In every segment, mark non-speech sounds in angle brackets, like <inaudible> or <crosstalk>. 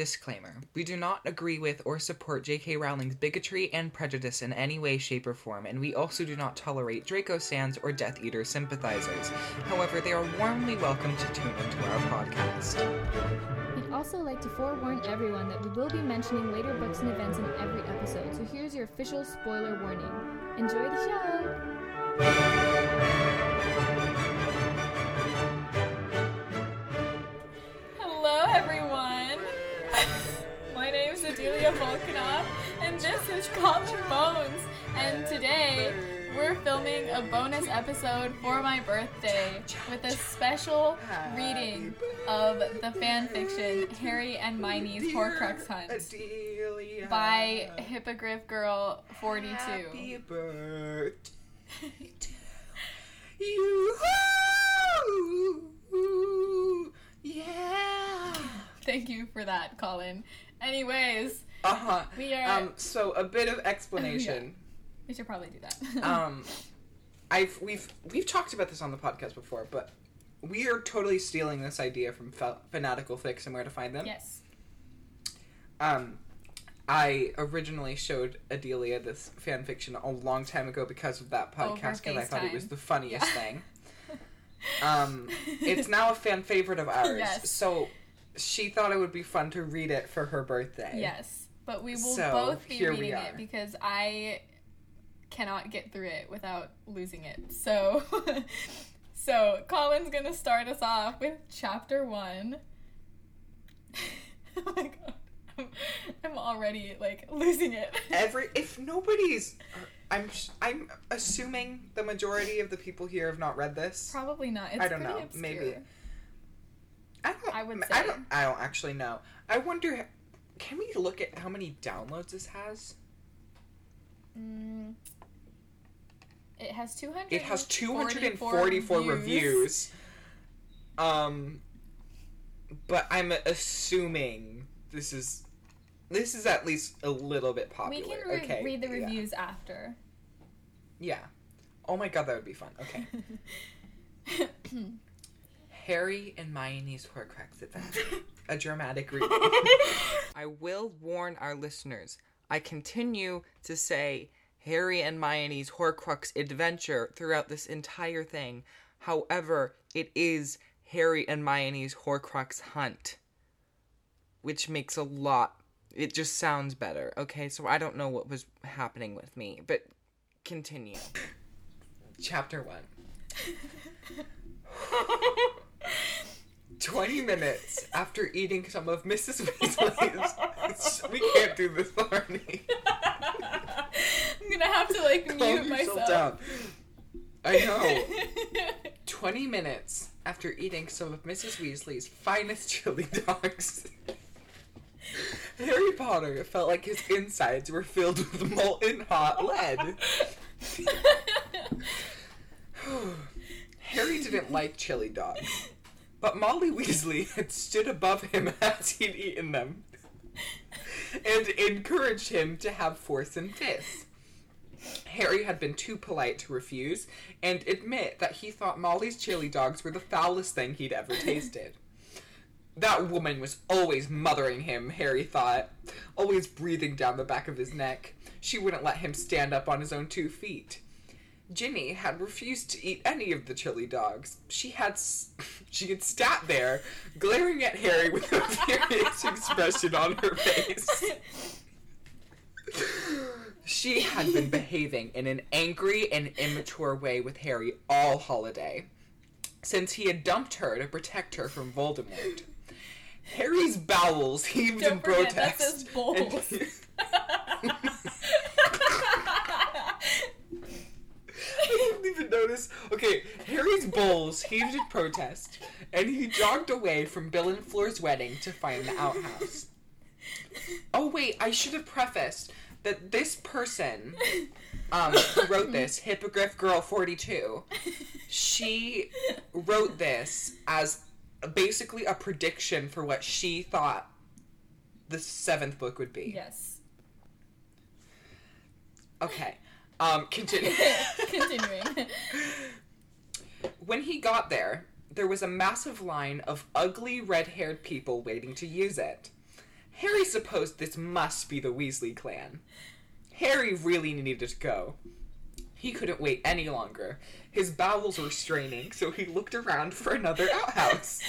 Disclaimer We do not agree with or support J.K. Rowling's bigotry and prejudice in any way, shape, or form, and we also do not tolerate Draco stans or Death Eater sympathizers. However, they are warmly welcome to tune into our podcast. We'd also like to forewarn everyone that we will be mentioning later books and events in every episode, so here's your official spoiler warning. Enjoy the show! And this is Common Bones. And today we're filming a bonus episode for my birthday with a special reading of the fan fiction Harry and Mione's Horcrux Hunt by Hippogriff Girl 42. Happy <laughs> birthday to you. Yeah. Thank you for that, Colin. Anyways, Uh huh. we are. Um. So a bit of explanation. <laughs> we should probably do that. <laughs> um, I've we've we've talked about this on the podcast before, but we are totally stealing this idea from Fa- Fanatical Fics and where to find them. yes. Um, I originally showed Adelia this fan fiction a long time ago because of that podcast, because I thought it was the funniest Yeah. thing. <laughs> Um, it's now a fan favorite of ours. Yes. So she thought it would be fun to read it for her birthday. Yes, but we will So, both be reading it because I cannot get through it without losing it. So, <laughs> so Colin's gonna start us off with chapter one. <laughs> oh my god, I'm, I'm already like losing it. <laughs> Every if nobody's, I'm I'm assuming the majority of the people here have not read this. Probably not. It's I don't know, Obscure. maybe. I don't. I would I don't. I don't actually know. I wonder. Can we look at how many downloads this has? Mm, it has two hundred. It has 244 reviews. Um, but I'm assuming this is this is at least a little bit popular. We can re- okay. read the yeah. reviews after. Yeah. Oh my god, that would be fun. Okay. <laughs> Harry and Hermione's Horcrux Adventure. <laughs> A dramatic <laughs> reading. I will warn our listeners. I continue to say Harry and Hermione's Horcrux Adventure throughout this entire thing. However, it is Harry and Hermione's Horcrux Hunt, which makes a lot. It just sounds better. Okay, so I don't know what was happening with me, but continue. Chapter one. <laughs> 20 minutes after eating some of Mrs. Weasley's. we can't do this, Barney. I'm gonna have to like Calm mute myself. down. I know. <laughs> 20 minutes after eating some of Mrs. Weasley's finest chili dogs. Harry Potter felt like his insides were filled with molten hot lead. <laughs> <sighs> Harry didn't like chili dogs, but Molly Weasley <laughs> had stood above him <laughs> as he'd eaten them <laughs> and encouraged him to have force and fists. Harry had been too polite to refuse and admit that he thought Molly's chili dogs were the foulest thing he'd ever tasted. That woman was always mothering him, Harry thought, always breathing down the back of his neck. She wouldn't let him stand up on his own two feet. Ginny had refused to eat any of the chili dogs. She had s- <laughs> she had sat there, glaring at Harry with a <laughs> furious expression on her face. She had been <laughs> behaving in an angry and immature way with Harry all holiday, since he had dumped her to protect her from Voldemort. Harry's bowels heaved Don't in forget, that protest. says bowls. and- I didn't even notice. Okay, Harry's bowls heaved in protest, and he jogged away from Bill and Fleur's wedding to find the outhouse. Oh wait, I should have prefaced that this person um, who wrote this, Hippogriff Girl 42, she wrote this as basically a prediction for what she thought the seventh book would be. yes. Okay. Um, continue. <laughs> Continuing. when he got there, there was a massive line of ugly red haired people waiting to use it. Harry supposed this must be the Weasley clan. Harry really needed to go. He couldn't wait any longer. His bowels were straining, so he looked around for another outhouse.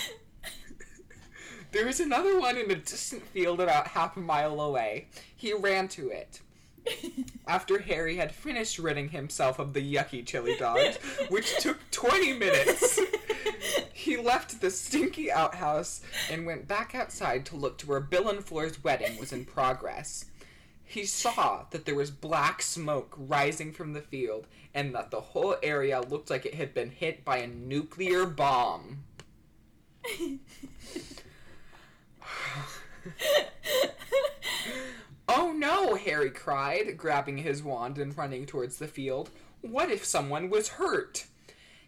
there was another one in a distant field about half a mile away. He ran to it. After Harry had finished ridding himself of the yucky chili dogs, which took 20 minutes, he left the stinky outhouse and went back outside to look to where Bill and Fleur's wedding was in progress. He saw that there was black smoke rising from the field and that the whole area looked like it had been hit by a nuclear bomb. <laughs> oh no, Harry cried, grabbing his wand and running towards the field. What if someone was hurt?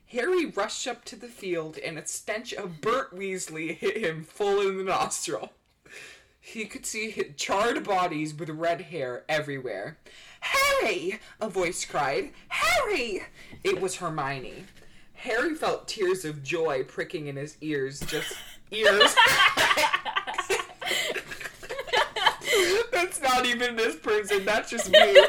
Harry rushed up to the field and a stench of burnt Weasley hit him full in the nostril. He could see charred bodies with red hair everywhere. Harry! A voice cried. Harry! It was Hermione. Harry felt tears of joy pricking in his ears, just <laughs> ears. That's not even this person, that's just me. <laughs>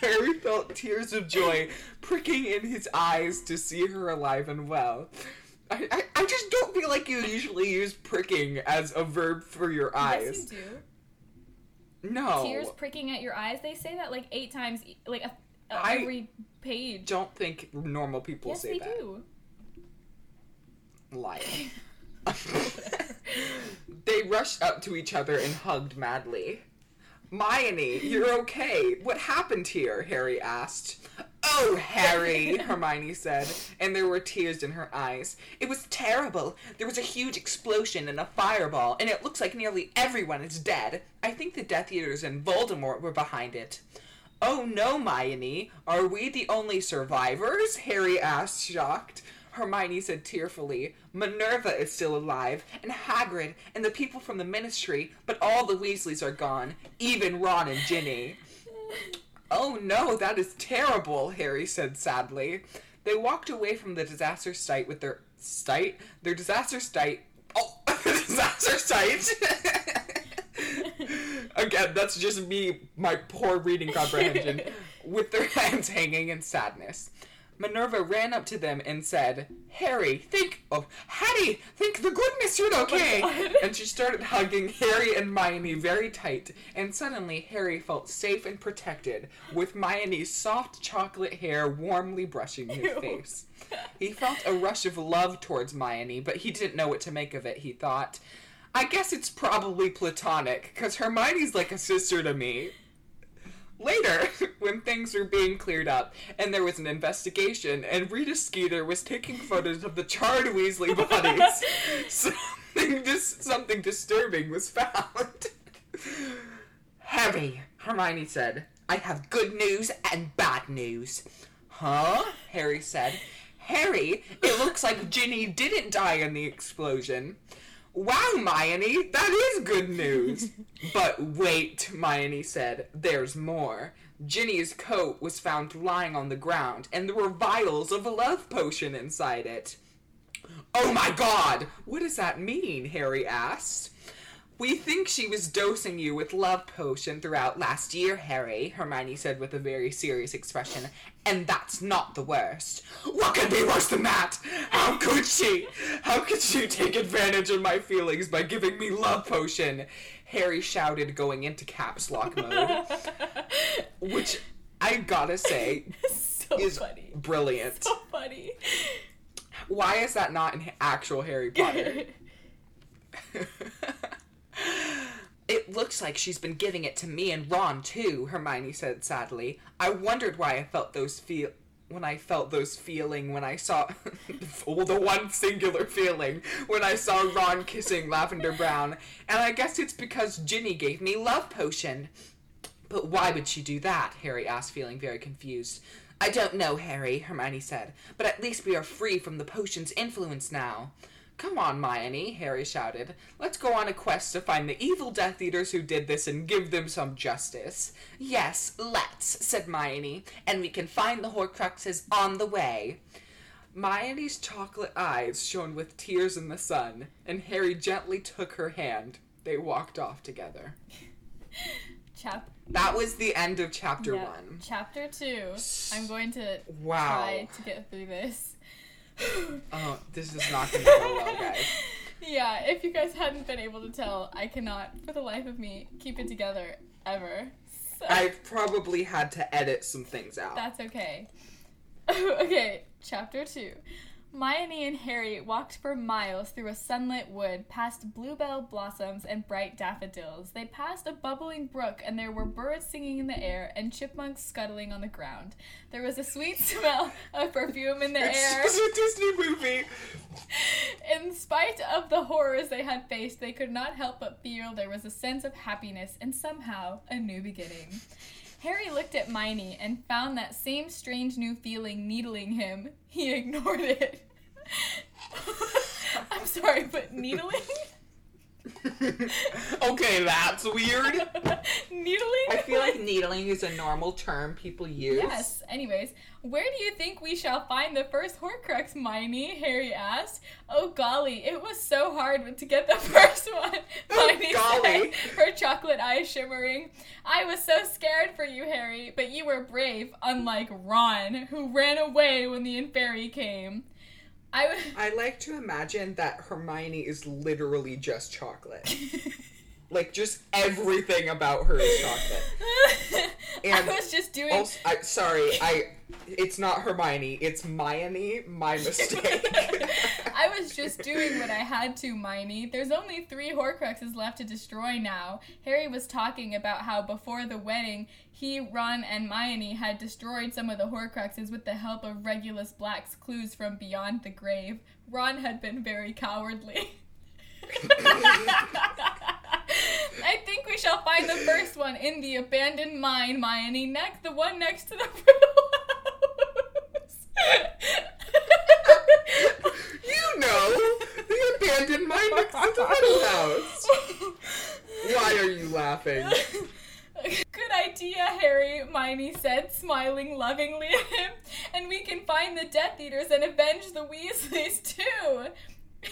Harry felt tears of joy pricking in his eyes to see her alive and well. I, I, I just don't feel like you usually use pricking as a verb for your eyes. Yes, you do. No. Tears pricking at your eyes. They say that like eight times, like a, a- I every page. Don't think normal people yes, say they that. do. Lying. <laughs> <laughs> they rushed up to each other and hugged madly. Hermione, you're okay. What happened here? Harry asked. Oh, Harry, <laughs> Hermione said, and there were tears in her eyes. It was terrible. There was a huge explosion and a fireball, and it looks like nearly everyone is dead. I think the Death Eaters and Voldemort were behind it. Oh no, Hermione. Are we the only survivors? Harry asked, shocked. Hermione said tearfully, Minerva is still alive, and Hagrid, and the people from the Ministry, but all the Weasleys are gone, even Ron and Ginny. Oh no, that is terrible, Harry said sadly. They walked away from the disaster site with their site, their disaster site. Oh, <laughs> disaster site. <laughs> Again, that's just me, my poor reading comprehension, <laughs> with their hands hanging in sadness. Minerva ran up to them and said, Harry, think, oh, Hattie, thank the goodness you're oh okay. God. and she started hugging Harry and Hermione very tight, and suddenly Harry felt safe and protected, with Hermione's soft chocolate hair warmly brushing his Ew. face. He felt a rush of love towards Hermione, but he didn't know what to make of it, he thought. I guess it's probably platonic, because Hermione's like a sister to me. Later, <laughs> when things were being cleared up and there was an investigation, and Rita Skeeter was taking photos of the charred Weasley <laughs> bodies, something, dis- something disturbing was found. Harry, Hermione said, I have good news and bad news. Huh? Harry said. Harry, it looks like Ginny didn't die in the explosion. Wow, Hermione, that is good news. <laughs> but wait, Hermione said, there's more. Ginny's coat was found lying on the ground, and there were vials of a love potion inside it. Oh my god! What does that mean? Harry asked. We think she was dosing you with love potion throughout last year, Harry, Hermione said with a very serious expression. And that's not the worst. What could be worse than that? How could she? How could she take advantage of my feelings by giving me love potion? Harry shouted, going into caps lock mode. <laughs> Which I gotta say <laughs> so is funny. brilliant. So funny. Why is that not in actual Harry Potter? <laughs> It looks like she's been giving it to me and Ron too, Hermione said sadly. I wondered why I felt those feel when I felt those feeling when I saw <laughs> well, the one singular feeling when I saw Ron kissing Lavender Brown, and I guess it's because Ginny gave me love potion. But why would she do that? Harry asked, feeling very confused. I don't know, Harry, Hermione said, but at least we are free from the potion's influence now. Come on, Hermione, Harry shouted. Let's go on a quest to find the evil Death Eaters who did this and give them some justice. Yes, let's, said Hermione, and we can find the Horcruxes on the way. Hermione's chocolate eyes shone with tears in the sun, and Harry gently took her hand. They walked off together. <laughs> Chap. That was the end of chapter yeah. one. Chapter two. I'm going to Wow. try to get through this. Oh, this is not gonna go well, <laughs> guys. Yeah, if you guys hadn't been able to tell, I cannot, for the life of me, keep it together ever. So I've probably had to edit some things out. that's okay. <laughs> okay, chapter two. Hermione and Harry walked for miles through a sunlit wood, past bluebell blossoms and bright daffodils. They passed a bubbling brook, and there were birds singing in the air and chipmunks scuttling on the ground. There was a sweet <laughs> smell of perfume in the air. It's just a Disney movie. In spite of the horrors they had faced, they could not help but feel there was a sense of happiness and somehow a new beginning. Harry looked at Mione and found that same strange new feeling needling him. He <laughs> ignored it. <laughs> I'm sorry, but needling? <laughs> okay, that's weird. needling? I feel like needling is a normal term people use. Yes. Anyways, where do you think we shall find the first Horcrux, Mione? Harry asked. Oh golly, it was so hard to get the <laughs> first one. <laughs> Oh, golly. said, her chocolate eyes shimmering. I was so scared for you, Harry, but you were brave, unlike Ron, who ran away when the Inferi came. I was. I like to imagine that Hermione is literally just chocolate. <laughs> like just everything about her is chocolate. <laughs> And I was just doing. Also, I, sorry, I. It's not Hermione. It's Mione. My <laughs> mistake. <laughs> I was just doing what I had to, Mione. There's only three Horcruxes left to destroy now. Harry was talking about how before the wedding, he, Ron, and Hermione had destroyed some of the Horcruxes with the help of Regulus Black's clues from beyond the grave. Ron had been very cowardly. We shall find the first one in the abandoned mine, Hermione. Next, the one next to the house. <laughs> you know, the abandoned mine next to the Riddle House. Why are you laughing? Good idea, Harry, Mione said, smiling lovingly at him. And we can find the Death Eaters and avenge the Weasleys too.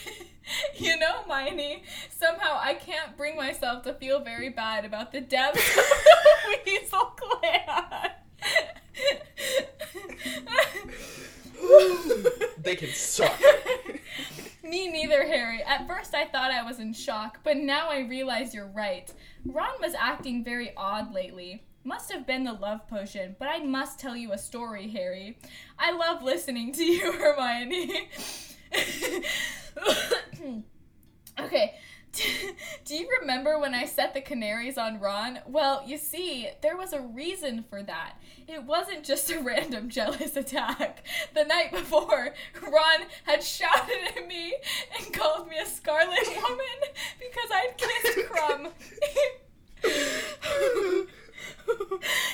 <laughs> you know, Mione, somehow I can't bring myself to feel very bad about the deaths of <laughs> the Weasel clan. <laughs> they can suck. Me neither, Harry. At first I thought I was in shock, but now I realize you're right. Ron was acting very odd lately. Must have been the love potion, but I must tell you a story, Harry. I love listening to you, Hermione. <laughs> okay. <laughs> Do you remember when I set the canaries on Ron? Well, you see, there was a reason for that. It wasn't just a random jealous attack. The night before, Ron had shouted at me and called me a scarlet woman because I'd kissed Krum. <laughs>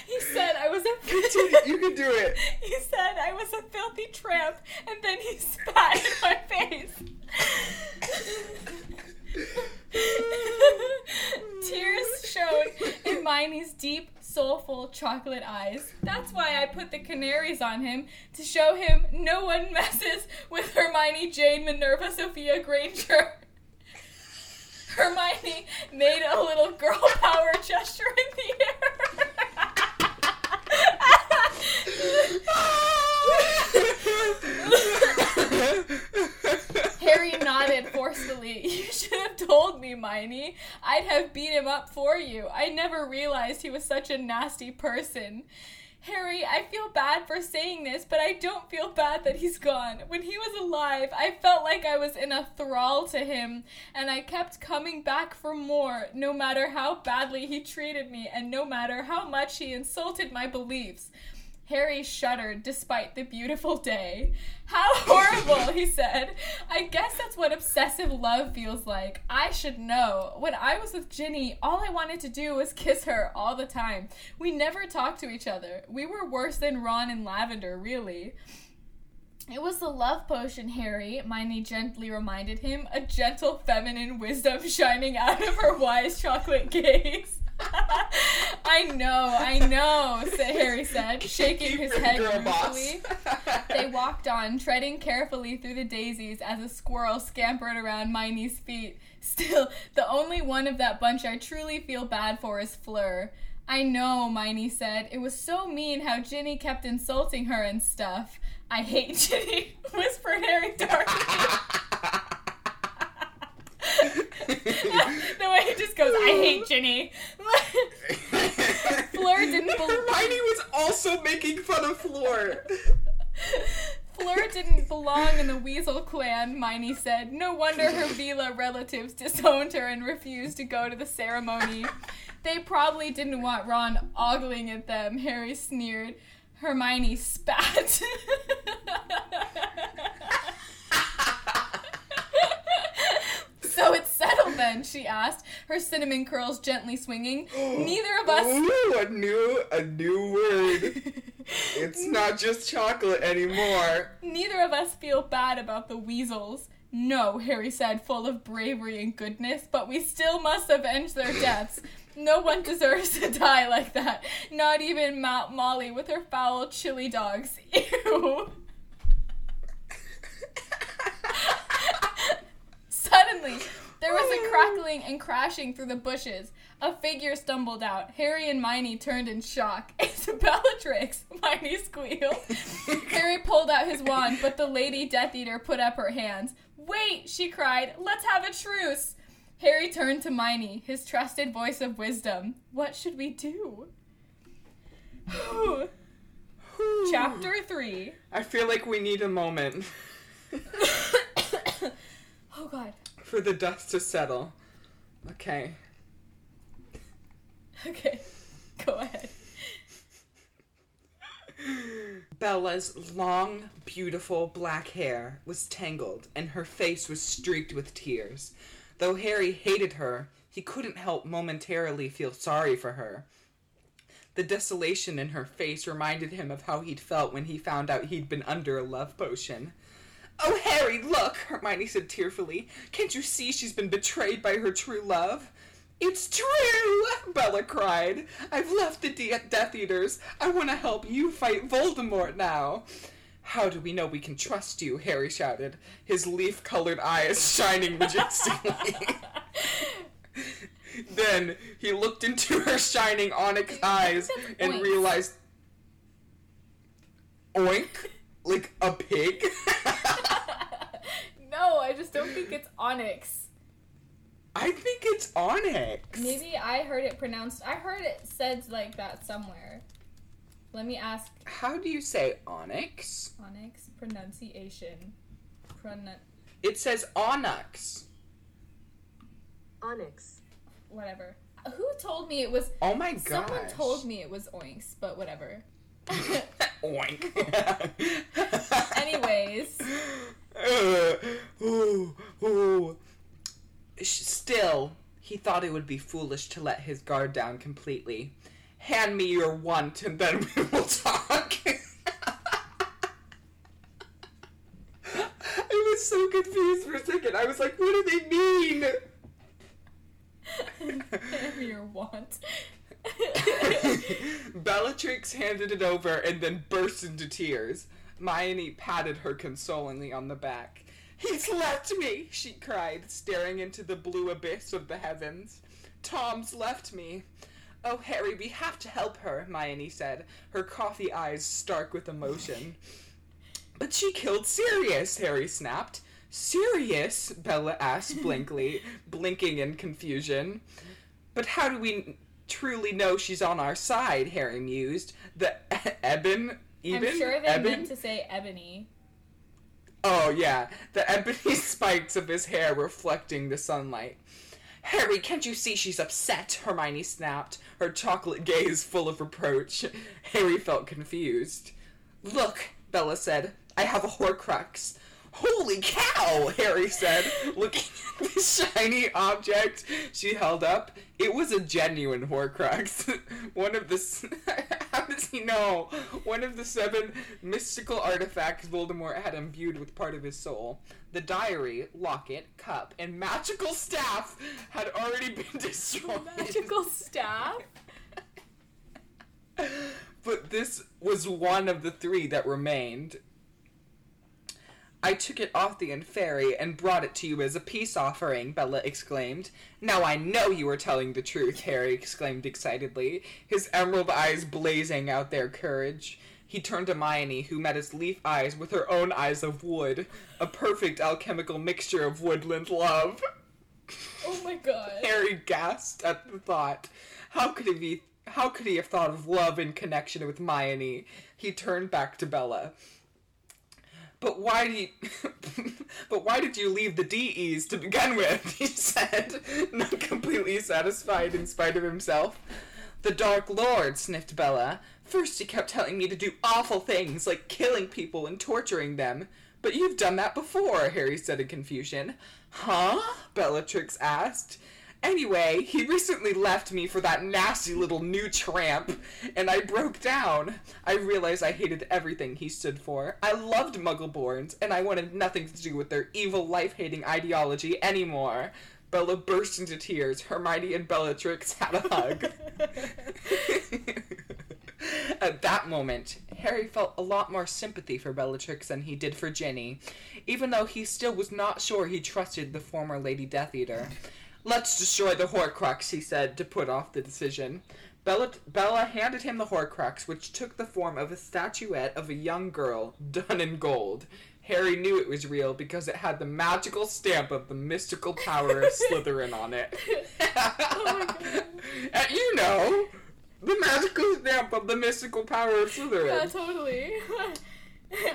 he said I was a you can do it. <laughs> he said I was a filthy tramp, and then he spat in my face. Tears shone in Mione's deep, soulful chocolate eyes. That's why I put the canaries on him to show him no one messes with Hermione, Jane, Minerva, Sophia Granger. Hermione made a little girl <laughs> power gesture in the air. <laughs> Harry nodded forcefully. You should have told me, Mione. I'd have beat him up for you. I never realized he was such a nasty person. Harry, I feel bad for saying this, but I don't feel bad that he's gone. When he was alive, I felt like I was in a thrall to him, and I kept coming back for more, no matter how badly he treated me and no matter how much he insulted my beliefs. Harry shuddered despite the beautiful day. How <laughs> horrible, he said. I guess that's what obsessive love feels like. I should know. When I was with Ginny, all I wanted to do was kiss her all the time. We never talked to each other. We were worse than Ron and Lavender, really. It was the love potion, Harry, Mione gently reminded him, a gentle feminine wisdom shining out of her wise chocolate gaze. <laughs> I know, I know, said Harry said, <laughs> shaking Keep his head ruefully. <laughs> They walked on, treading carefully through the daisies as a squirrel scampered around Mione's feet. Still, the only one of that bunch I truly feel bad for is Fleur. I know, Mione said. It was so mean how Ginny kept insulting her and stuff. I hate <laughs> Ginny, whispered Harry darkly. The way he just goes, I hate Ginny. <laughs> Fleur didn't bel- Hermione was also making fun of Fleur. Fleur didn't belong in the Weasel clan, Mione said. No wonder her Veela relatives disowned her and refused to go to the ceremony. They probably didn't want Ron ogling at them, Harry sneered. Hermione spat. <laughs> so it's settled then, she asked, her cinnamon curls gently swinging. <gasps> Oh, Neither of us. Ooh, a new a new word. <laughs> It's not just chocolate anymore. Neither of us feel bad about the weasels. No, Harry said, full of bravery and goodness, but we still must avenge their deaths. No one deserves to die like that. Not even Mount Molly with her foul chili dogs. Ew. <laughs> Suddenly, there was a crackling and crashing through the bushes. A figure stumbled out. Harry and Mione turned in shock. <laughs> It's Bellatrix, Mione squealed. <laughs> Harry pulled out his wand, but the Lady Death Eater put up her hands. Wait, she cried. Let's have a truce. Harry turned to Mione, his trusted voice of wisdom. What should we do? <sighs> Chapter 3. I feel like we need a moment <coughs> oh god. For the dust to settle. Okay. <laughs> Okay. Go ahead. Bella's long, beautiful black hair was tangled, and her face was streaked with tears. Though Harry hated her, he couldn't help momentarily feel sorry for her. The desolation in her face reminded him of how he'd felt when he found out he'd been under a love potion. Oh, Harry, look, Hermione said tearfully. Can't you see she's been betrayed by her true love? It's true! Bella cried. I've left the De- Death Eaters. I want to help you fight Voldemort now. How do we know we can trust you? Harry shouted, his leaf colored eyes <laughs> shining majestically. <laughs> then he looked into her shining onyx eyes and realized. Oink? Like a pig? <laughs> no, I just don't think it's onyx. I think it's onyx. Maybe I heard it pronounced. I heard it said like that somewhere. Let me ask How do you say onyx? onyx pronunciation. Pron It says onyx. Onyx. whatever. Who told me it was? Oh my god. Someone told me it was oinks, but whatever. Oink. <laughs> Anyways. Uh, <sighs> ooh, ooh. Still, he thought it would be foolish to let his guard down completely. Hand me your want and then we will talk. <laughs> I was so confused for a second. I was like, what do they mean? Hand <laughs> me your want. <laughs> Bellatrix handed it over and then burst into tears. Hermione patted her consolingly on the back. He's left me, she cried, staring into the blue abyss of the heavens. Tom's left me. Oh, Harry, we have to help her, Hermione said, her coffee eyes stark with emotion. But she killed Sirius, Harry snapped. Sirius? Bella asked blankly, <laughs> blinking in confusion. But how do we truly know she's on our side? Harry mused. The <laughs> Eben? I'm sure they Eben? meant to say ebony. Oh, yeah. The ebony <laughs> spikes of his hair reflecting the sunlight. Harry, can't you see she's upset? Hermione snapped, her chocolate gaze full of reproach. Harry felt confused. Look, Bella said, I have a Horcrux. Holy cow, Harry said, looking at the <laughs> shiny object she held up. It was a genuine Horcrux. <laughs> One of the. <laughs> How does he know? One of the seven mystical artifacts Voldemort had imbued with part of his soul. The diary, locket, cup, and magical staff had already been destroyed. Magical staff? but this was one of the three that remained. I took it off the Inferi and brought it to you as a peace offering, Bella exclaimed. Now I know you are telling the truth, Harry exclaimed excitedly, his emerald eyes blazing out their courage. He turned to Hermione, who met his leaf eyes with her own eyes of wood, a perfect alchemical mixture of woodland love. Oh my god. Harry gasped at the thought. How could he be how could he have thought of love in connection with Hermione? He turned back to Bella. But why do you, <laughs> but why did you leave the DEs to begin with? <laughs> He said, not completely satisfied in spite of himself. The Dark Lord, sniffed Bella. First he kept telling me to do awful things like killing people and torturing them. But you've done that before, Harry said in confusion. Huh? Bellatrix asked. Anyway, he recently left me for that nasty little new tramp, and I broke down. I realized I hated everything he stood for. I loved Muggleborns, and I wanted nothing to do with their evil, life hating ideology anymore. Bella burst into tears. Hermione and Bellatrix had a hug. <laughs> At that moment, Harry felt a lot more sympathy for Bellatrix than he did for Ginny, even though he still was not sure he trusted the former Lady Death Eater. Let's destroy the Horcrux, he said, to put off the decision. Bella, Bella handed him the Horcrux, which took the form of a statuette of a young girl, done in gold. Harry knew it was real because it had the magical stamp of the mystical power of <laughs> Slytherin on it. <laughs> Oh <laughs> and you know, the magical stamp of the mystical power of Slytherin. Yeah, totally.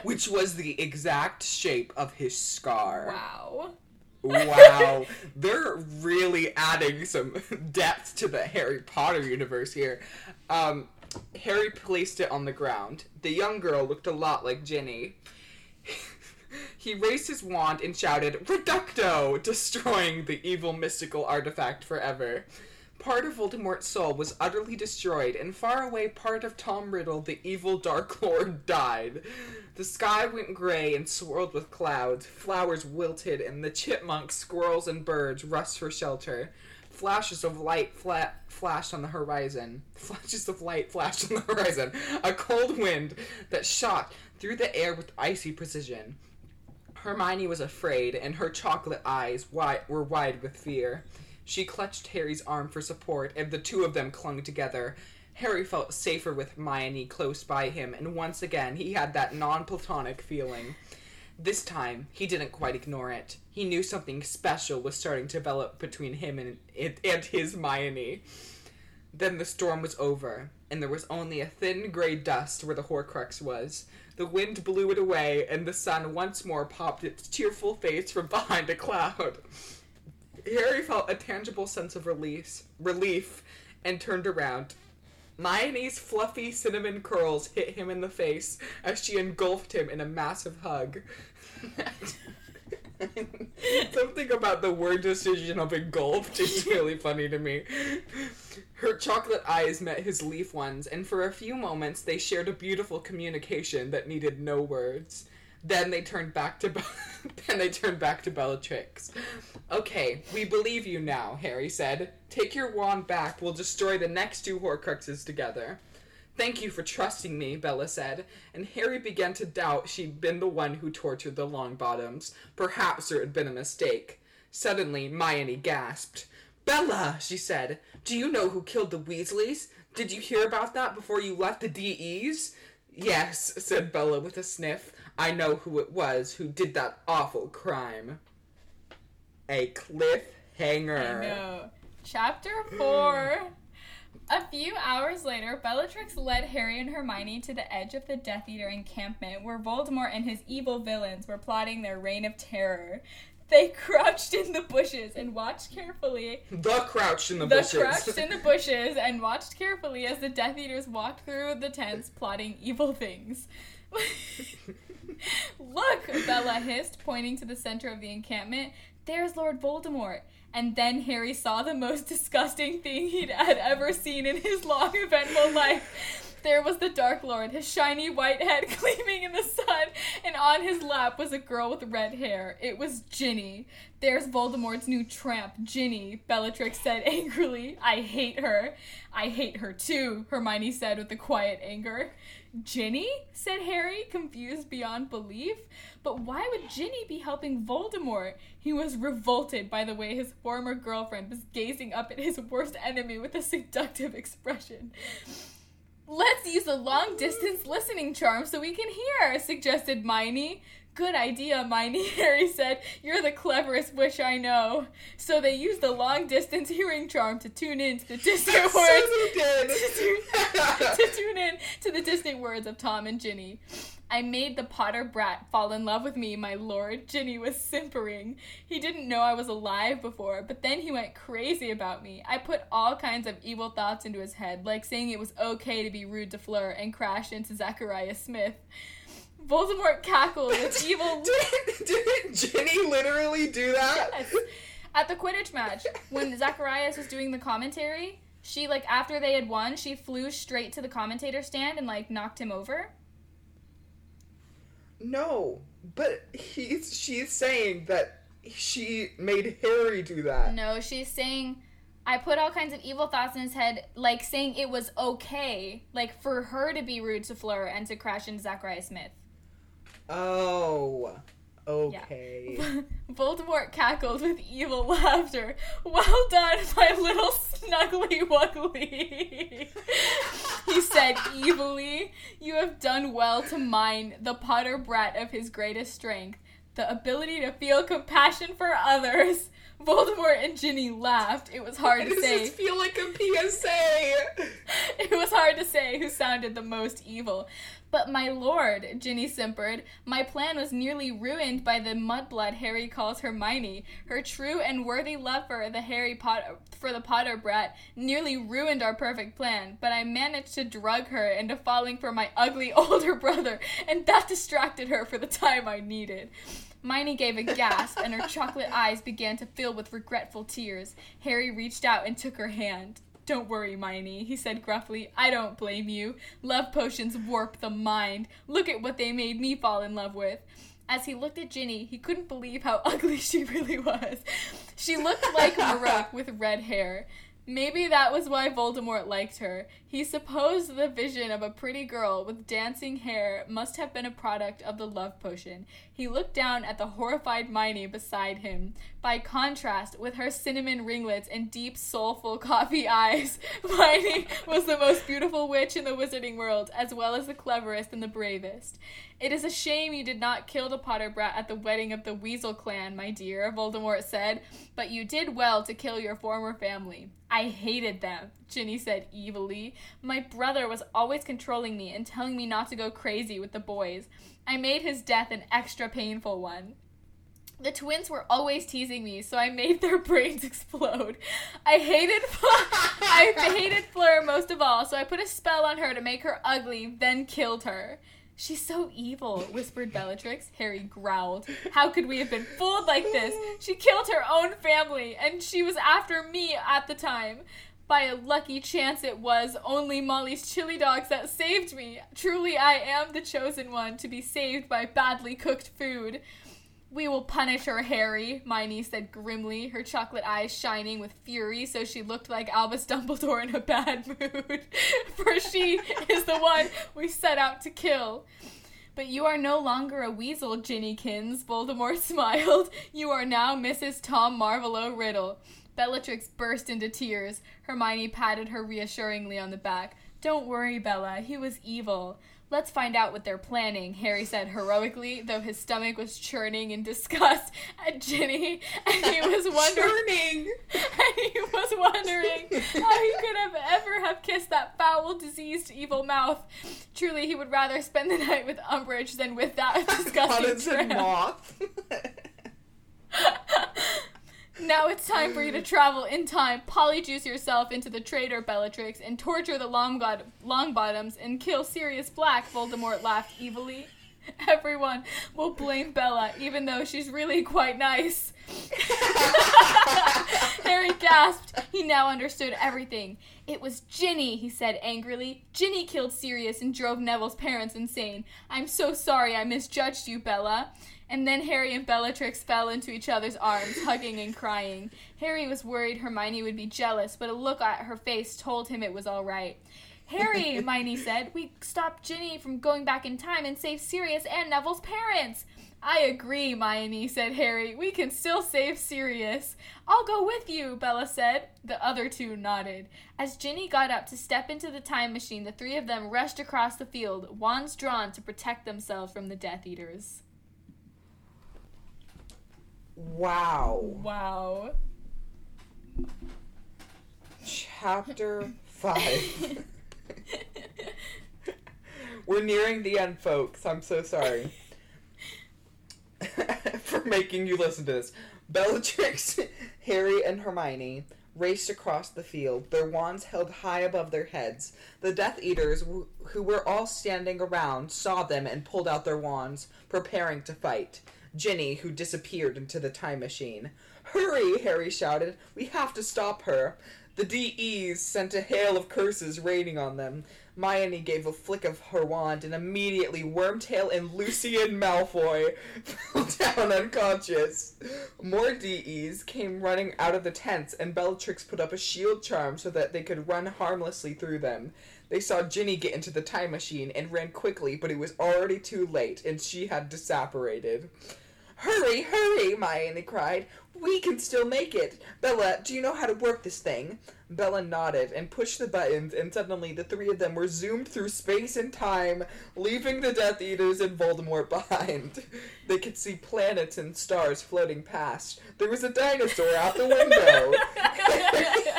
which was the exact shape of his scar. wow. Wow, they're really adding some depth to the Harry Potter universe here. Um, Harry placed it on the ground. The young girl looked a lot like Ginny. he raised his wand and shouted, Reducto! destroying the evil mystical artifact forever. Part of Voldemort's soul was utterly destroyed, and far away part of Tom Riddle, the evil Dark Lord, <laughs> died. The sky went gray and swirled with clouds, flowers wilted, and the chipmunks, squirrels, and birds rushed for shelter. Flashes of light fla- flashed on the horizon. <laughs> Flashes of light flashed on the horizon. A cold wind that shot through the air with icy precision. Hermione was afraid, and her chocolate eyes wi- were wide with fear. She clutched Harry's arm for support, and the two of them clung together. Harry felt safer with Hermione close by him, and once again he had that non platonic feeling. This time, he didn't quite ignore it. He knew something special was starting to develop between him and, and his Hermione. Then the storm was over, and there was only a thin gray dust where the Horcrux was. The wind blew it away, and the sun once more popped its cheerful face from behind a cloud. Harry felt a tangible sense of release, relief, and turned around. Hermione's fluffy cinnamon curls hit him in the face as she engulfed him in a massive hug. <laughs> Something about the word decision of engulfed is <laughs> really funny to me. Her chocolate eyes met his leaf ones, and for a few moments they shared a beautiful communication that needed no words. Then they turned back to <laughs> then they turned back to Bellatrix. Okay, we believe you now, Harry said. Take your wand back. We'll destroy the next two Horcruxes together. Thank you for trusting me, Bella said, and Harry began to doubt she'd been the one who tortured the Longbottoms. Perhaps there had been a mistake. Suddenly, Hermione gasped. Bella, she said, do you know who killed the Weasleys? Did you hear about that before you left the DEs? Yes, said Bella with a sniff. I know who it was who did that awful crime. A cliffhanger. I know. Chapter 4. A few hours later, Bellatrix led Harry and Hermione to the edge of the Death Eater encampment where Voldemort and his evil villains were plotting their reign of terror. They <laughs> crouched in the bushes and watched carefully. The crouched in the, The bushes. crouched in the <laughs> bushes and watched carefully as the Death Eaters walked through the tents plotting evil things. <laughs> Look, Bella hissed, pointing to the center of the encampment. There's Lord Voldemort. And then Harry saw the most disgusting thing he'd had ever seen in his long, eventful life. There was the Dark Lord, his shiny white head <laughs> gleaming in the sun, and on his lap was a girl with red hair. It was Ginny. There's Voldemort's new tramp, Ginny, Bellatrix said <laughs> angrily. I hate her. I hate her too, Hermione said with a quiet anger. Ginny? said Harry, confused beyond belief. But why would Ginny be helping Voldemort? He was revolted by the way his former girlfriend was gazing up at his worst enemy with a seductive expression. Let's use a long distance listening charm so we can hear, suggested Mione. Good idea, Mione, <laughs> Harry said. You're the cleverest witch I know. So they used the long distance hearing charm to tune in to the distant <laughs> words. to, tune, <laughs> to tune in to the distant words of Tom and Ginny. I made the Potter brat fall in love with me, my lord. Ginny was simpering. He didn't know I was alive before, but then he went crazy about me. I put all kinds of evil thoughts into his head, like saying it was okay to be rude to Fleur, and crashed into Zachariah Smith. Voldemort cackled with <laughs> evil. did, did Ginny literally do that? Yes. At the Quidditch match, when Zacharias was doing the commentary, she like after they had won, she flew straight to the commentator stand and like knocked him over. No, but he's she's saying that she made Harry do that. No, she's saying I put all kinds of evil thoughts in his head, like saying it was okay, like for her to be rude to Fleur and to crash into Zachariah Smith. Oh. Okay. <laughs> Voldemort cackled with evil laughter. Well done, my little snuggly wuggly. <laughs> he said evilly. You have done well to mine the Potter brat of his greatest strength, the ability to feel compassion for others. Voldemort and Ginny laughed. It was hard <laughs> to does say. this feel like a PSA? It was hard to say who sounded the most evil. But my lord, Ginny simpered, my plan was nearly ruined by the mudblood Harry calls Hermione. Her true and worthy love for the Harry Potter for the Potter brat nearly ruined our perfect plan. But I managed to drug her into falling for my ugly <laughs> older brother, and that distracted her for the time I needed. Mione gave a gasp, and her chocolate eyes began to fill with regretful tears. Harry reached out and took her hand. Don't worry, Mione, he said gruffly. I don't blame you. Love potions warp the mind. Look at what they made me fall in love with. As he looked at Ginny, he couldn't believe how <laughs> ugly she really was. She looked like <laughs> Maroc with red hair. Maybe that was why Voldemort liked her. He supposed the vision of a pretty girl with dancing hair must have been a product of the love potion. He looked down at the horrified Mione beside him. By contrast, with her cinnamon ringlets and deep, soulful coffee <laughs> eyes, Mione was the most beautiful witch in the wizarding world, as well as the cleverest and the bravest. It is a shame you did not kill the Potter brat at the wedding of the Weasel clan, my dear, Voldemort said, but you did well to kill your former family. I hated them, Ginny said evilly. My brother was always controlling me and telling me not to go crazy with the boys. I made his death an extra painful one. The twins were always teasing me, so I made their <laughs> brains explode. I hated I hated Fleur most of all, so I put a spell on her to make her ugly, then killed her. She's so evil, whispered Bellatrix. Harry growled. How could we have been fooled like this? She killed her own family, and she was after me at the time. By a lucky chance, it was only Molly's chili dogs that saved me. Truly, I am the chosen one to be saved by badly cooked food. We will punish her, Harry, Mione said grimly, her chocolate eyes shining with fury so she looked like Albus <laughs> Dumbledore in a bad mood. <laughs> For she is the one we set out to kill. But you are no longer a weasel, Ginnykins, Voldemort <laughs> smiled. You are now Mrs. Tom Marvolo Riddle. Bellatrix burst into tears. Hermione patted her reassuringly on the back. Don't worry, Bella, he was evil. Let's find out what they're planning, Harry said heroically, though his stomach was churning in disgust at Ginny, and he was <laughs> wondering Churning. <laughs> and he was wondering how he could have ever have kissed that foul, diseased, evil mouth. Truly, he would rather spend the night with Umbridge than with that <laughs> disgusting moth. Now it's time for you to travel in time, polyjuice yourself into the traitor Bellatrix, and torture the Longbot- Longbottoms and kill Sirius Black, Voldemort laughed evilly. Everyone will blame Bella, even though she's really quite nice. <laughs> Harry gasped. He now understood everything. It was Ginny, he said angrily. Ginny killed Sirius and drove Neville's parents insane. I'm so sorry I misjudged you, Bella. And then Harry and Bellatrix fell into each other's arms, hugging and crying. Harry was worried Hermione would be jealous, but a look at her face told him it was all right. Harry, <laughs> Hermione said, we stopped Ginny from going back in time and saved Sirius and Neville's parents. I agree, Hermione, said Harry. We can still save Sirius. I'll go with you, Bella said. The other two nodded. As Ginny got up to step into the time machine, the three of them rushed across the field, wands drawn to protect themselves from the Death Eaters. Wow. Wow. Chapter <laughs> 5. <laughs> We're nearing the end, folks. I'm so sorry <laughs> for making you listen to this. Bellatrix, Harry, and Hermione raced across the field, their wands held high above their heads. The Death Eaters, who were all standing around, saw them and pulled out their wands, preparing to fight. Ginny, who disappeared into the time machine. Hurry, Harry shouted. We have to stop her. The DEs sent a hail of curses raining on them. Hermione gave a flick of her wand, and immediately Wormtail and Lucian Malfoy <laughs> fell down unconscious. More DEs came running out of the tents, and Bellatrix put up a shield charm so that they could run harmlessly through them. They saw Ginny get into the time machine and ran quickly, but it was already too late, and she had disapparated. Hurry, hurry, Hermione cried. We can still make it. Bella, do you know how to work this thing? Bella nodded and pushed the buttons, and suddenly the three of them were zoomed through space and time, leaving the Death Eaters and Voldemort <laughs> behind. They could see planets and stars floating past. There was a dinosaur out the window. <laughs>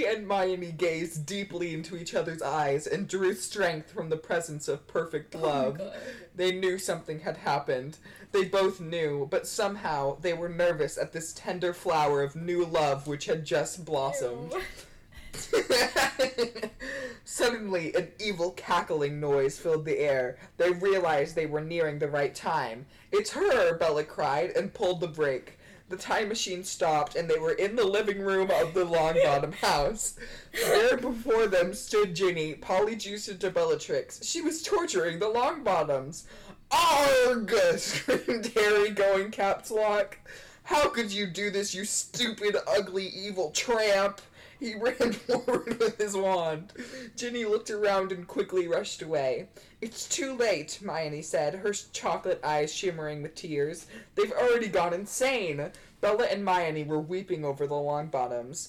Harry and Hermione gazed deeply into each other's eyes and drew strength from the presence of perfect love. they knew something had happened. They both knew, but somehow they were nervous at this tender flower of new love which had just blossomed. <laughs> Suddenly, an evil cackling noise filled the air. They realized they were nearing the right time. It's her, Bella cried and pulled the brake. The time machine stopped, and they were in the living room of the Longbottom <laughs> house. There before them stood Ginny, polyjuiced into Bellatrix. She was torturing the Longbottoms. Arg! <laughs> screamed Harry, going caps lock. How could you do this, you stupid, ugly, evil tramp? He <laughs> ran forward with his wand. Ginny looked around and quickly rushed away. It's too late, Hermione said, her chocolate eyes shimmering with tears. They've already gone insane. Bella and Hermione were weeping over the Longbottoms.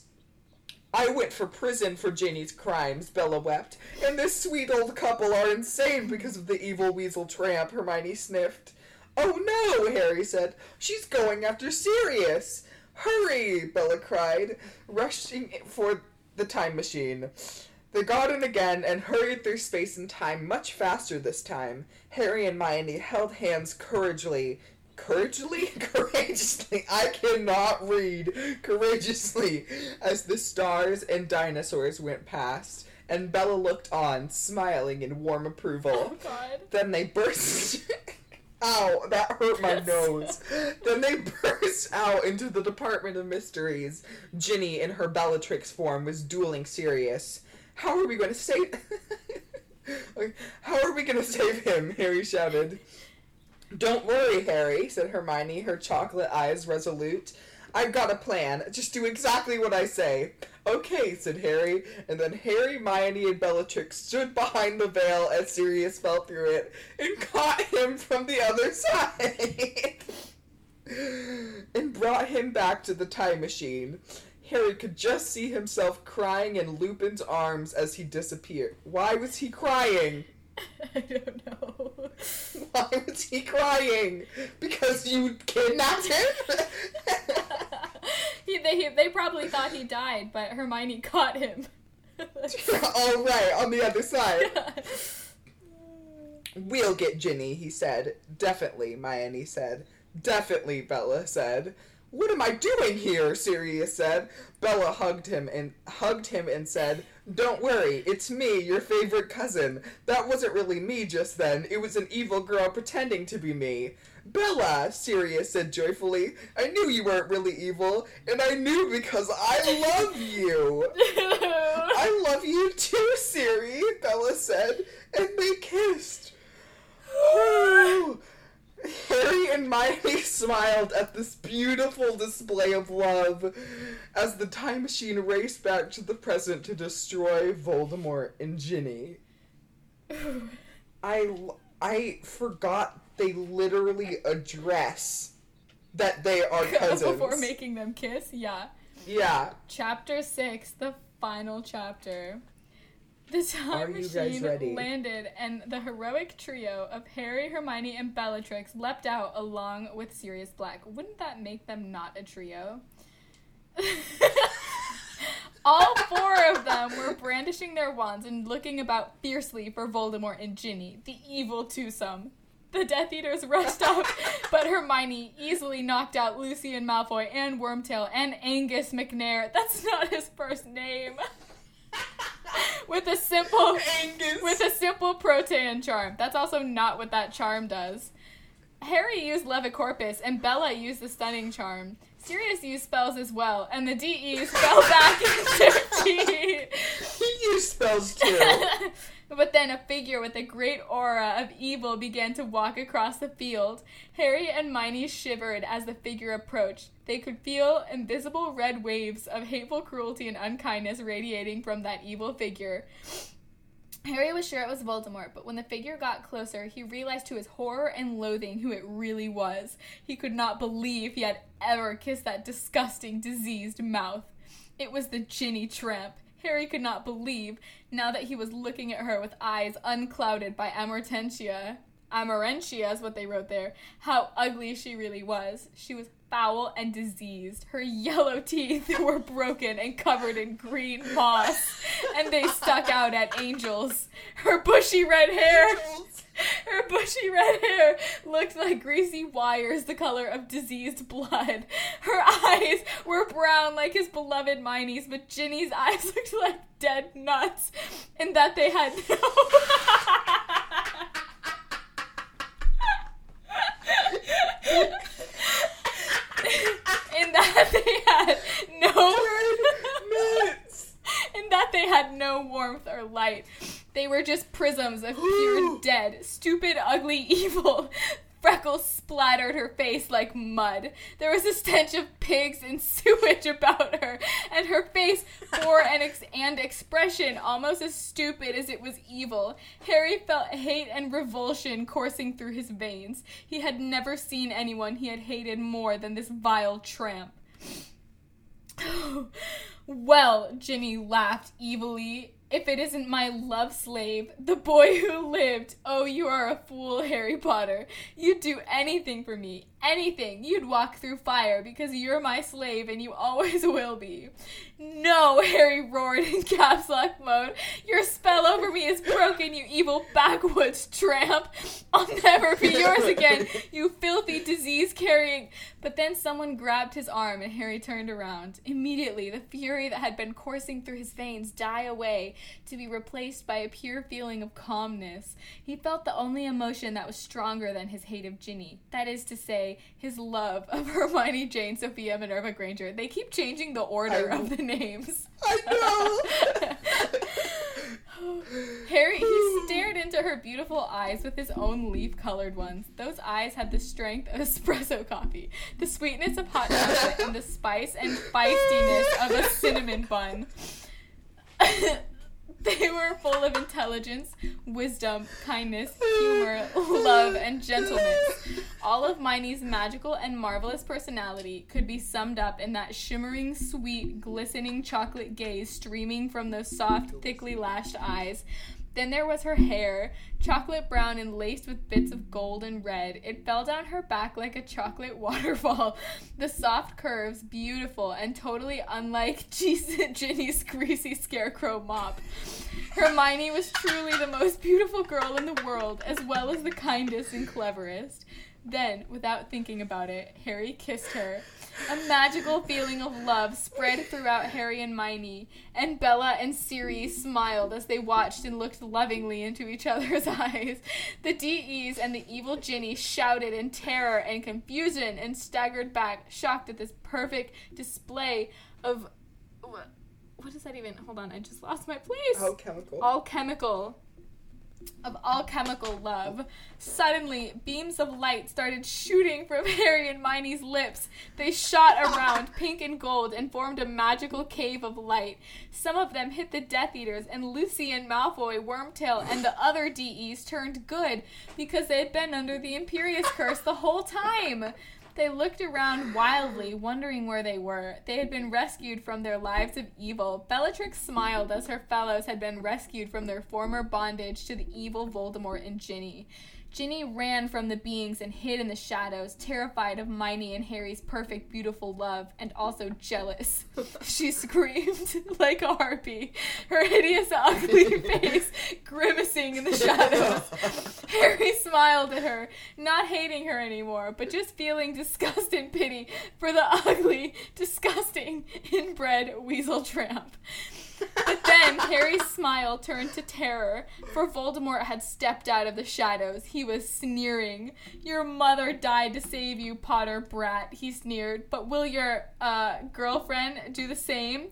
I went for prison for Ginny's crimes, Bella wept, and this sweet old couple are insane because of the evil weasel tramp, Hermione sniffed. Oh no, Harry said. She's going after Sirius. Hurry, Bella cried, rushing for the time machine. They got in again and hurried through space and time much faster this time. Harry and Hermione held hands courageously. Courageously? <laughs> Courageously. I cannot read. Courageously. As the stars and dinosaurs went past. And Bella looked on, smiling in warm approval. Oh, God. Then they burst. <laughs> Ow, that hurt my nose. then they <laughs> burst out into the Department of Mysteries. Ginny, in her Bellatrix form, was dueling Sirius. How are we going to save? <laughs> How are we going to save him? <laughs> Harry shouted. Don't worry, Harry, said Hermione, her chocolate eyes resolute. I've got a plan. Just do exactly what I say. Okay, said Harry, and then Harry, Hermione, and Bellatrix stood behind the veil as Sirius fell through it and caught him from the other side <laughs> and brought him back to the time machine. Harry could just see himself crying in Lupin's arms as he disappeared. Why was he crying? <laughs> I don't know. Why was he crying? Because you kidnapped him? <laughs> he, they, they probably thought he died, but Hermione caught him. <laughs> oh, right, on the other side. We'll get Ginny, he said. Definitely, Hermione said. Definitely, Bella said. What am I doing here? Sirius said. Bella hugged him and hugged him and said, Don't worry, it's me, your favorite cousin. That wasn't really me just then. It was an evil girl pretending to be me. Bella, Sirius said joyfully, I knew you weren't really evil, and I knew because I love you. <laughs> I love you too, Siri, Bella said, and they kissed. <sighs> Harry and Hermione smiled at this beautiful display of love as the time machine raced back to the present to destroy Voldemort and Ginny. <laughs> I I forgot they literally address that they are <laughs> cousins. Before making them kiss, yeah. yeah. Chapter 6, the final chapter. The time Are you guys machine landed, and the heroic trio of Harry, Hermione, and Bellatrix leapt out along with Sirius Black. Wouldn't that make them not a trio? <laughs> All four of them were brandishing their wands and looking about fiercely for Voldemort and Ginny, the evil twosome. <laughs> The Death Eaters rushed up, but Hermione easily knocked out Lucian Malfoy and Wormtail and Angus McNair. That's not his first name. <laughs> with a simple Angus. with a simple protean charm. That's also not what that charm does. Harry used Levicorpus and Bella used the stunning charm. Sirius used spells as well, and the DEs fell back into <laughs> T. he used spells too. But then a figure with a great aura of evil began to walk across the field. Harry and Hermione shivered as the figure approached. They could feel invisible red waves of hateful cruelty and unkindness radiating from that evil figure. Harry was sure it was Voldemort, but when the figure got closer, he realized to his horror and loathing who it really was. He could not believe he had ever kissed that disgusting, diseased mouth. It was the Ginny Tramp. Harry could not believe, now that he was looking at her with eyes unclouded by amortentia, amarentia is what they wrote there, how ugly she really was. She was foul and diseased. Her <laughs> yellow teeth <laughs> were broken and covered in green moss, and they stuck out at angels. Her bushy red hair. Her bushy red hair looked like greasy wires the color of diseased blood. Her eyes were brown like his beloved Mione's, but Ginny's eyes <laughs> looked like dead nuts, and that they had no. in that they had no Nuts. <laughs> in that they had no warmth or light. They were just prisms of <gasps> pure dead, stupid, ugly <laughs> evil. Freckles splattered her face like mud. There was a stench of pigs and <laughs> sewage about her, and her face bore an ex- and expression almost as stupid as it was evil. Harry felt hate and revulsion coursing through his veins. He had never seen anyone he had hated more than this vile tramp. <gasps> well, Ginny laughed evilly. If it isn't my love slave, the boy who lived. Oh, you are a fool, Harry Potter. You'd do anything for me. Anything. You'd walk through fire because you're my slave and you always <laughs> will be. No, Harry roared in <laughs> caps lock mode. Your spell over me is broken, you evil backwoods tramp. I'll never be <laughs> yours again, you filthy disease carrying. But then someone grabbed his arm and Harry turned around. Immediately, the fury that had been coursing through his veins died away to be replaced by a pure feeling of calmness. He felt the only emotion that was stronger than his hate of Ginny. That is to say, his love of <laughs> Hermione Jane Sophia Minerva Granger. They keep changing the order I- of the names. <laughs> I know. <laughs> Harry, he stared into her beautiful eyes with his own leaf colored ones. Those eyes had the strength of espresso coffee, the sweetness of hot chocolate, and the spice and feistiness of a cinnamon bun. <laughs> they were full of intelligence, wisdom, kindness, humor, love, and gentleness. All of Mione's magical and marvelous personality could be summed up in that shimmering, sweet, glistening chocolate gaze streaming from those soft, thickly lashed eyes. Then there was her hair, chocolate brown and laced with bits of gold and red. It fell down her back like a chocolate <laughs> waterfall. The soft curves, beautiful and totally unlike <laughs> Ginny's greasy scarecrow mop. Hermione was truly the most beautiful girl in the world, as well as the kindest and cleverest. Then, without thinking about it, Harry kissed her. A magical feeling of love spread throughout Harry and Mione, and Bella and Siri smiled as they watched and looked lovingly into each other's <laughs> eyes. The DEs and the evil Ginny shouted in terror and confusion and staggered back, shocked at this perfect display of. What, what does that even? Hold on, I just lost my place. How chemical. All chemical of all chemical love. Suddenly, beams of light started shooting from <laughs> Harry and Mione's lips. They shot around, <laughs> pink and gold, and formed a magical cave of light. Some of them hit the Death Eaters, and Lucian Malfoy, Wormtail, and the other DEs turned good because they had been under the Imperius curse the whole time. They looked around wildly, wondering where they were. They had been rescued from their lives of evil. Bellatrix smiled as her fellows had been rescued from their former bondage to the evil Voldemort and Ginny. Ginny ran from the beings and hid in the shadows, terrified of Mione and Harry's perfect, beautiful love, and also jealous. <laughs> she screamed <laughs> like a harpy, her hideous, ugly <laughs> face grimacing in the shadows. Harry smiled at her, not hating her anymore, but just feeling disgust and pity for the ugly, disgusting, inbred weasel tramp. But then Harry's smile turned to terror, for Voldemort had stepped out of the shadows. He was sneering. Your mother died to save you, Potter brat, he sneered. But will your uh, girlfriend do the same?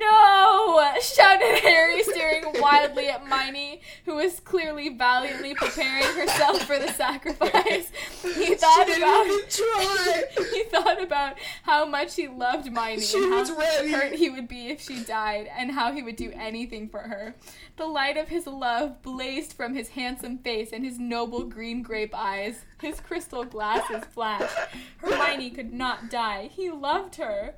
No! shouted Harry, staring wildly at Mione, who was clearly valiantly preparing herself for the sacrifice. He thought about try. <laughs> he thought about how much he loved Mione She and how ready. hurt he would be if she died, and how he would do anything for her. The light of his love blazed from his handsome face and his noble green grape eyes. His crystal glasses flashed. Hermione could not die. He loved her.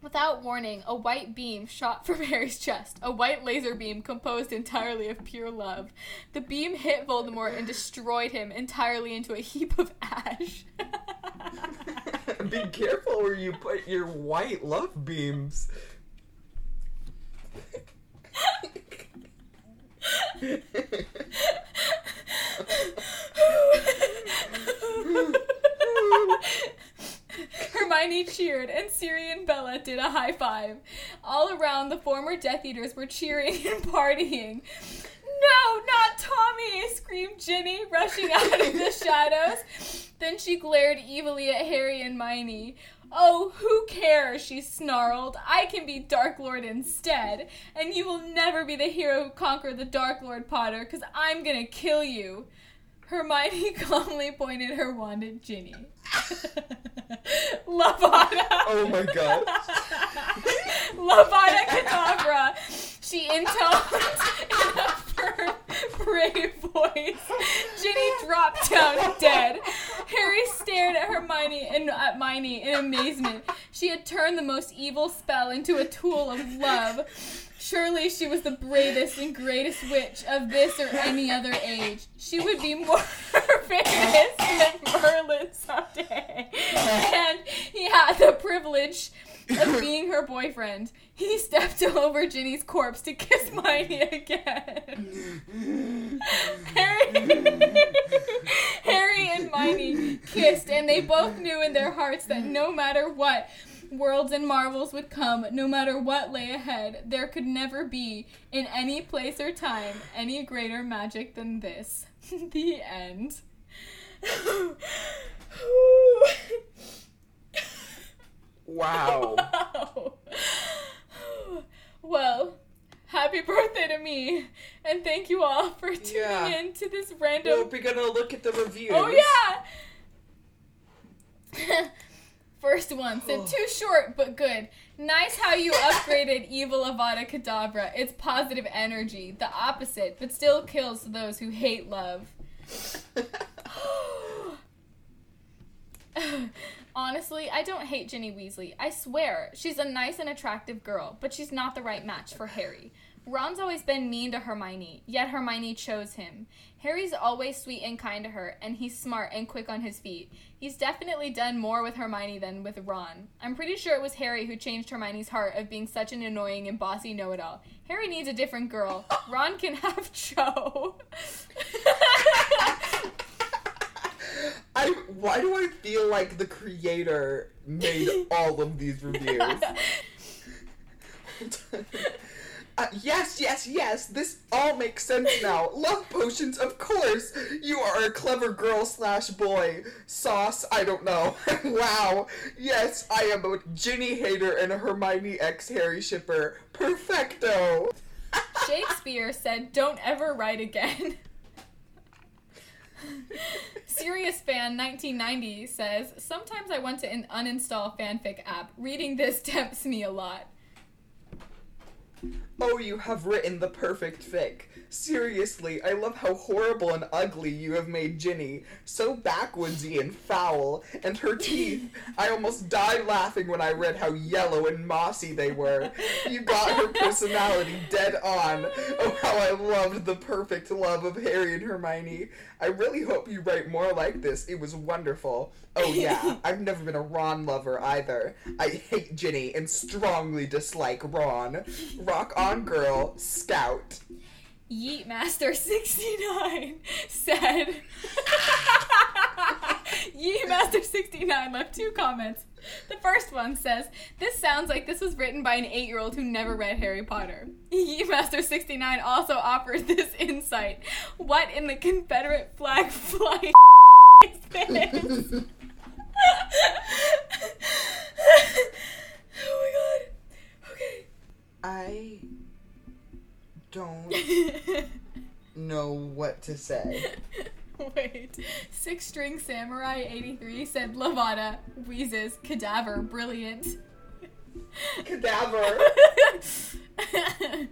Without warning, a white beam shot from <laughs> Harry's chest, a white laser beam composed entirely of pure love. The beam hit Voldemort and destroyed him entirely into a heap of ash. <laughs> Be careful where you put your white love beams. <laughs> <laughs> Hermione cheered, and Siri and Bella did a high five. All around, the former Death Eaters were cheering <laughs> and partying. No, not Tommy! screamed Ginny, rushing out of the <laughs> shadows. Then she glared evilly at Harry and Mione. Oh, who cares? she snarled. I can be Dark Lord instead, and you will never be the hero who conquered the Dark Lord Potter, because I'm gonna kill you. Hermione calmly pointed her wand at Ginny. <laughs> Lavada! Oh my god. <laughs> Lavada Kedavra! She intoned in a firm, brave voice. Ginny dropped down dead. Harry stared at Hermione and at Mione in amazement. She had turned the most evil spell into a tool of love. Surely she was the bravest and greatest witch of this or any other age. She would be more <laughs> famous than Merlin someday. <laughs> And he had the privilege of <coughs> being her boyfriend. He stepped <laughs> over Ginny's corpse to kiss <laughs> Mione again. Harry, Harry and Mione kissed, and they both knew in their hearts that no matter what, worlds and marvels would come, no matter what lay ahead, there could never be, in any place or time, any greater magic than this. the end. Wow. Wow. <laughs> Well, happy birthday to me, and thank you all for tuning Yeah. in to this random. We'll be gonna look at the reviews. Oh yeah. <laughs> First one said oh. too short but good. Nice how you upgraded <laughs> Evil Avada Kedavra. It's positive energy, the opposite, but still kills those who hate love. <gasps> <laughs> Honestly, I don't hate Ginny Weasley. I swear, she's a nice and attractive girl, but she's not the right match for Harry. Ron's always been mean to Hermione, yet Hermione chose him. Harry's always sweet and kind to her, and he's smart and quick on his feet. He's definitely done more with Hermione than with Ron. I'm pretty sure it was Harry who changed Hermione's heart of being such an annoying and bossy know it all. Harry needs a different girl. Ron can have Cho. <laughs> why do I feel like the creator made <laughs> all of these reviews? <laughs> <laughs> Uh, yes, yes, yes. This all makes sense now. Love potions, of course. You are a clever girl slash boy. Sauce, I don't know. wow. Yes, I am a Ginny hater and a Hermione X Harry shipper. Perfecto. Shakespeare said, "Don't ever write again." Serious Fan 1990 says, Sometimes I want to un- uninstall fanfic app. Reading this <laughs> tempts me a lot. Oh, you have written the perfect fic. Seriously, I love how horrible and ugly you have made Ginny. So backwoodsy and foul. And her <laughs> teeth. I almost died laughing when I read how yellow and mossy they were. You got her personality dead on. Oh, how I loved the perfect love of Harry and Hermione. I really hope you write more like this. It was wonderful. Oh, yeah, <laughs> I've never been a Ron lover either. I hate Ginny and strongly dislike Ron. Rock on, girl. Scout. Yeet Master 69 said <laughs> Yeet Master 69 left two comments. The first one says, This sounds like this was written by an eight year old who never read Harry Potter. Yeet Master 69 also offered this insight. What in the Confederate flag flying <laughs> is this? <laughs> oh my god. Okay. I don't <laughs> know what to say. <laughs> Wait. Six String Samurai 83 said Lavada, wheezes, cadaver, brilliant. Cadaver. <laughs>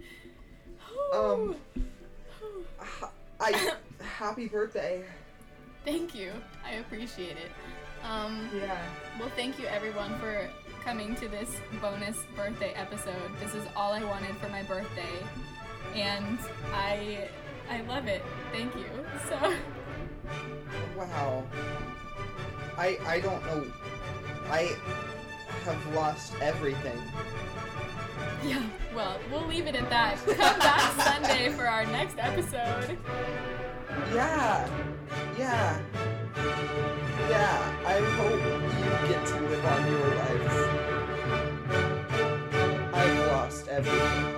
Um, I. Happy birthday. Thank you. I appreciate it. Um, Yeah. well, thank you everyone for coming to this bonus birthday episode. This is all I wanted for my birthday, and I I love it. Thank you. So Wow. I I don't know I have lost everything. Yeah, well, we'll leave it at that. Come back <laughs> Sunday for our next episode. Yeah. Yeah. Yeah, I hope you get to live on your life. I've lost everything.